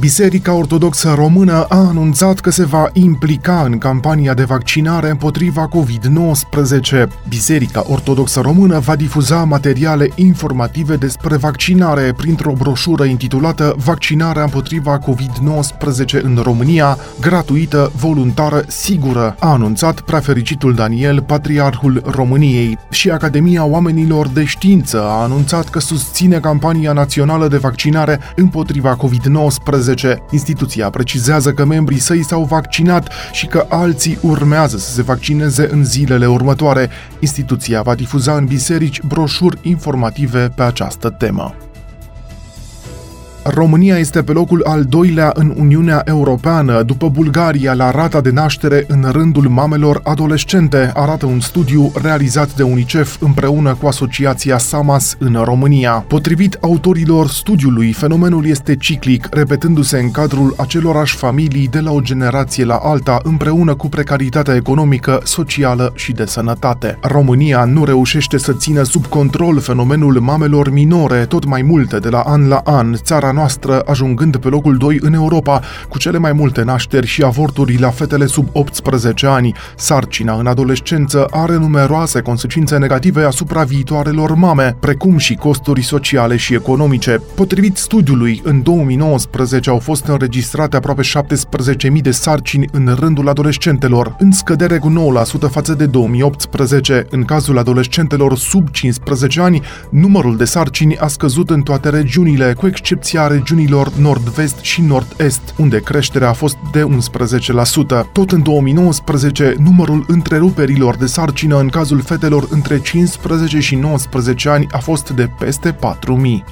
Biserica Ortodoxă Română a anunțat că se va implica în campania de vaccinare împotriva COVID-19. Biserica Ortodoxă Română va difuza materiale informative despre vaccinare printr-o broșură intitulată Vaccinarea împotriva COVID-19 în România, gratuită, voluntară, sigură, a anunțat prefericitul Daniel, Patriarhul României. Și Academia Oamenilor de Știință a anunțat că susține campania națională de vaccinare împotriva COVID-19 Instituția precizează că membrii săi s-au vaccinat și că alții urmează să se vaccineze în zilele următoare. Instituția va difuza în biserici broșuri informative pe această temă. România este pe locul al doilea în Uniunea Europeană, după Bulgaria, la rata de naștere în rândul mamelor adolescente, arată un studiu realizat de UNICEF împreună cu asociația SAMAS în România. Potrivit autorilor studiului, fenomenul este ciclic, repetându-se în cadrul acelorași familii de la o generație la alta, împreună cu precaritatea economică, socială și de sănătate. România nu reușește să țină sub control fenomenul mamelor minore, tot mai multe de la an la an. Țara noastră, ajungând pe locul 2 în Europa, cu cele mai multe nașteri și avorturi la fetele sub 18 ani. Sarcina în adolescență are numeroase consecințe negative asupra viitoarelor mame, precum și costuri sociale și economice. Potrivit studiului, în 2019 au fost înregistrate aproape 17.000 de sarcini în rândul adolescentelor, în scădere cu 9% față de 2018. În cazul adolescentelor sub 15 ani, numărul de sarcini a scăzut în toate regiunile, cu excepția regiunilor nord-vest și nord-est, unde creșterea a fost de 11%. Tot în 2019, numărul întreruperilor de sarcină în cazul fetelor între 15 și 19 ani a fost de peste 4.000.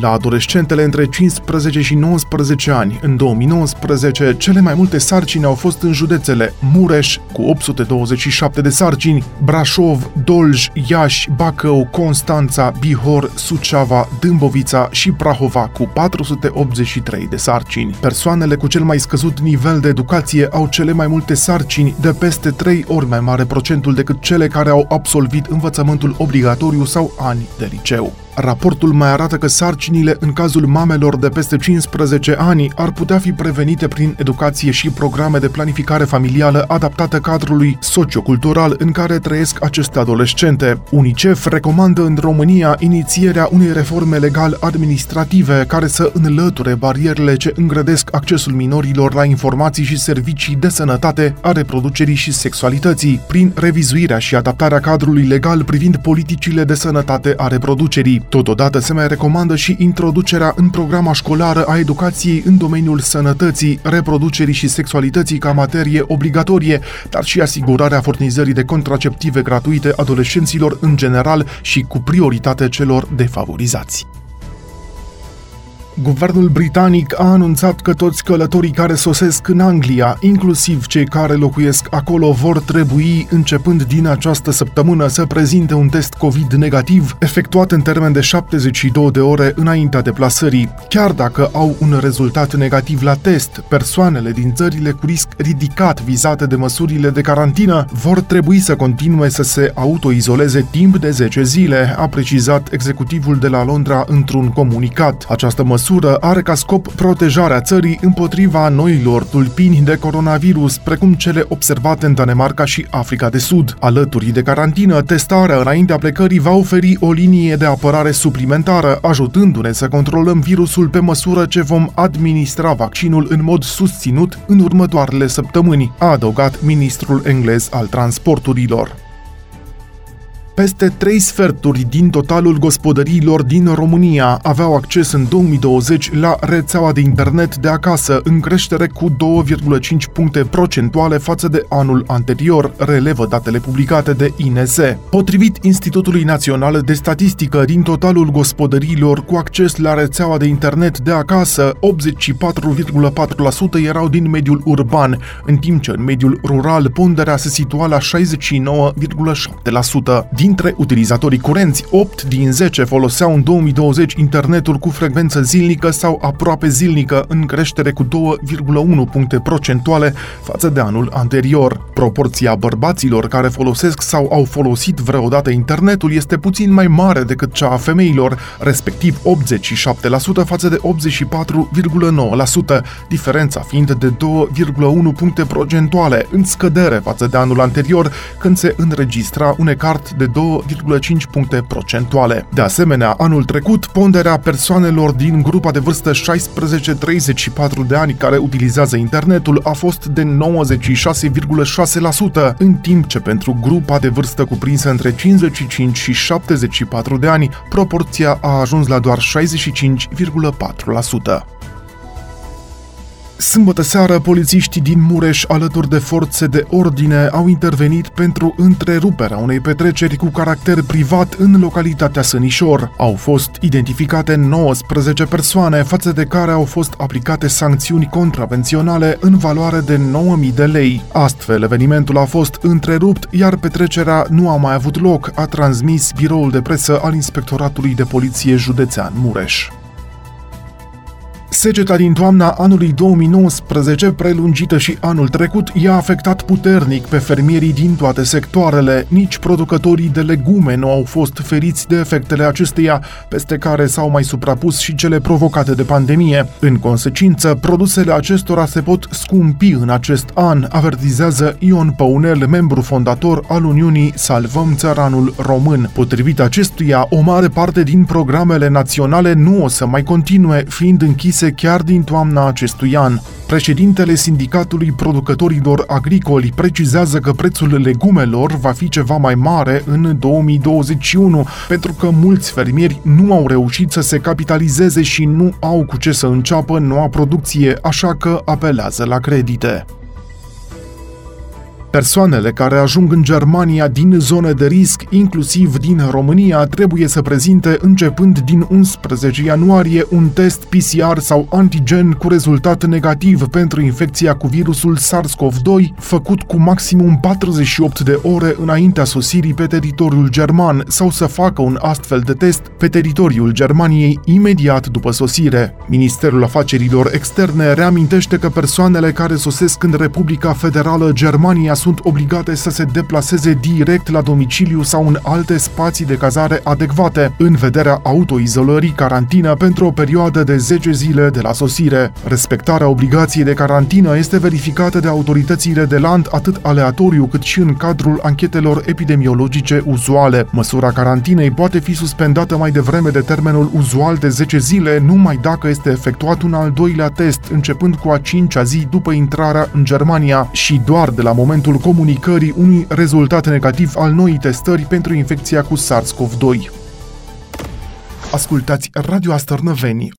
La adolescentele între 15 și 19 ani, în 2019, cele mai multe sarcini au fost în județele Mureș, cu 827 de sarcini, Brașov, Dolj, Iași, Bacău, Constanța, Bihor, Suceava, Dâmbovița și Prahova, cu 480 83 de sarcini. Persoanele cu cel mai scăzut nivel de educație au cele mai multe sarcini, de peste 3 ori mai mare procentul decât cele care au absolvit învățământul obligatoriu sau ani de liceu. Raportul mai arată că sarcinile în cazul mamelor de peste 15 ani ar putea fi prevenite prin educație și programe de planificare familială adaptate cadrului sociocultural în care trăiesc aceste adolescente. UNICEF recomandă în România inițierea unei reforme legal-administrative care să înlăture barierele ce îngrădesc accesul minorilor la informații și servicii de sănătate a reproducerii și sexualității, prin revizuirea și adaptarea cadrului legal privind politicile de sănătate a reproducerii. Totodată se mai recomandă și introducerea în programa școlară a educației în domeniul sănătății, reproducerii și sexualității ca materie obligatorie, dar și asigurarea furnizării de contraceptive gratuite adolescenților în general și cu prioritate celor defavorizați. Guvernul britanic a anunțat că toți călătorii care sosesc în Anglia, inclusiv cei care locuiesc acolo, vor trebui, începând din această săptămână, să prezinte un test COVID negativ, efectuat în termen de 72 de ore înaintea deplasării. Chiar dacă au un rezultat negativ la test, persoanele din țările cu risc ridicat vizate de măsurile de carantină vor trebui să continue să se autoizoleze timp de 10 zile, a precizat executivul de la Londra într-un comunicat. Această măsură măsură are ca scop protejarea țării împotriva noilor tulpini de coronavirus, precum cele observate în Danemarca și Africa de Sud. Alături de carantină, testarea înaintea plecării va oferi o linie de apărare suplimentară, ajutându-ne să controlăm virusul pe măsură ce vom administra vaccinul în mod susținut în următoarele săptămâni, a adăugat ministrul englez al transporturilor. Peste trei sferturi din totalul gospodăriilor din România aveau acces în 2020 la rețeaua de internet de acasă, în creștere cu 2,5 puncte procentuale față de anul anterior, relevă datele publicate de INS. Potrivit Institutului Național de Statistică, din totalul gospodăriilor cu acces la rețeaua de internet de acasă, 84,4% erau din mediul urban, în timp ce în mediul rural ponderea se situa la 69,7%. Dintre utilizatorii curenți, 8 din 10 foloseau în 2020 internetul cu frecvență zilnică sau aproape zilnică, în creștere cu 2,1 puncte procentuale față de anul anterior. Proporția bărbaților care folosesc sau au folosit vreodată internetul este puțin mai mare decât cea a femeilor, respectiv 87% față de 84,9%, diferența fiind de 2,1 puncte procentuale, în scădere față de anul anterior, când se înregistra un ecart de 2,5 puncte procentuale. De asemenea, anul trecut, ponderea persoanelor din grupa de vârstă 16-34 de ani care utilizează internetul a fost de 96,6%, în timp ce pentru grupa de vârstă cuprinsă între 55 și 74 de ani, proporția a ajuns la doar 65,4%. Sâmbătă seară, polițiștii din Mureș, alături de forțe de ordine, au intervenit pentru întreruperea unei petreceri cu caracter privat în localitatea Sănișor. Au fost identificate 19 persoane, față de care au fost aplicate sancțiuni contravenționale în valoare de 9.000 de lei. Astfel, evenimentul a fost întrerupt, iar petrecerea nu a mai avut loc, a transmis biroul de presă al Inspectoratului de Poliție Județean Mureș. Seceta din toamna anului 2019, prelungită și anul trecut, i-a afectat puternic pe fermierii din toate sectoarele. Nici producătorii de legume nu au fost feriți de efectele acesteia, peste care s-au mai suprapus și cele provocate de pandemie. În consecință, produsele acestora se pot scumpi în acest an, avertizează Ion Păunel, membru fondator al Uniunii Salvăm Țăranul Român. Potrivit acestuia, o mare parte din programele naționale nu o să mai continue, fiind închise închise chiar din toamna acestui an. Președintele Sindicatului Producătorilor Agricoli precizează că prețul legumelor va fi ceva mai mare în 2021, pentru că mulți fermieri nu au reușit să se capitalizeze și nu au cu ce să înceapă noua producție, așa că apelează la credite. Persoanele care ajung în Germania din zone de risc, inclusiv din România, trebuie să prezinte începând din 11 ianuarie un test PCR sau antigen cu rezultat negativ pentru infecția cu virusul SARS-CoV-2, făcut cu maximum 48 de ore înaintea sosirii pe teritoriul german sau să facă un astfel de test pe teritoriul Germaniei imediat după sosire. Ministerul Afacerilor Externe reamintește că persoanele care sosesc în Republica Federală Germania sunt obligate să se deplaseze direct la domiciliu sau în alte spații de cazare adecvate, în vederea autoizolării carantină pentru o perioadă de 10 zile de la sosire. Respectarea obligației de carantină este verificată de autoritățile de land atât aleatoriu cât și în cadrul anchetelor epidemiologice uzuale. Măsura carantinei poate fi suspendată mai devreme de termenul uzual de 10 zile numai dacă este efectuat un al doilea test, începând cu a cincea zi după intrarea în Germania și doar de la momentul cazul comunicării unui rezultat negativ al noii testări pentru infecția cu SARS-CoV-2. Ascultați Radio Astărnăveni,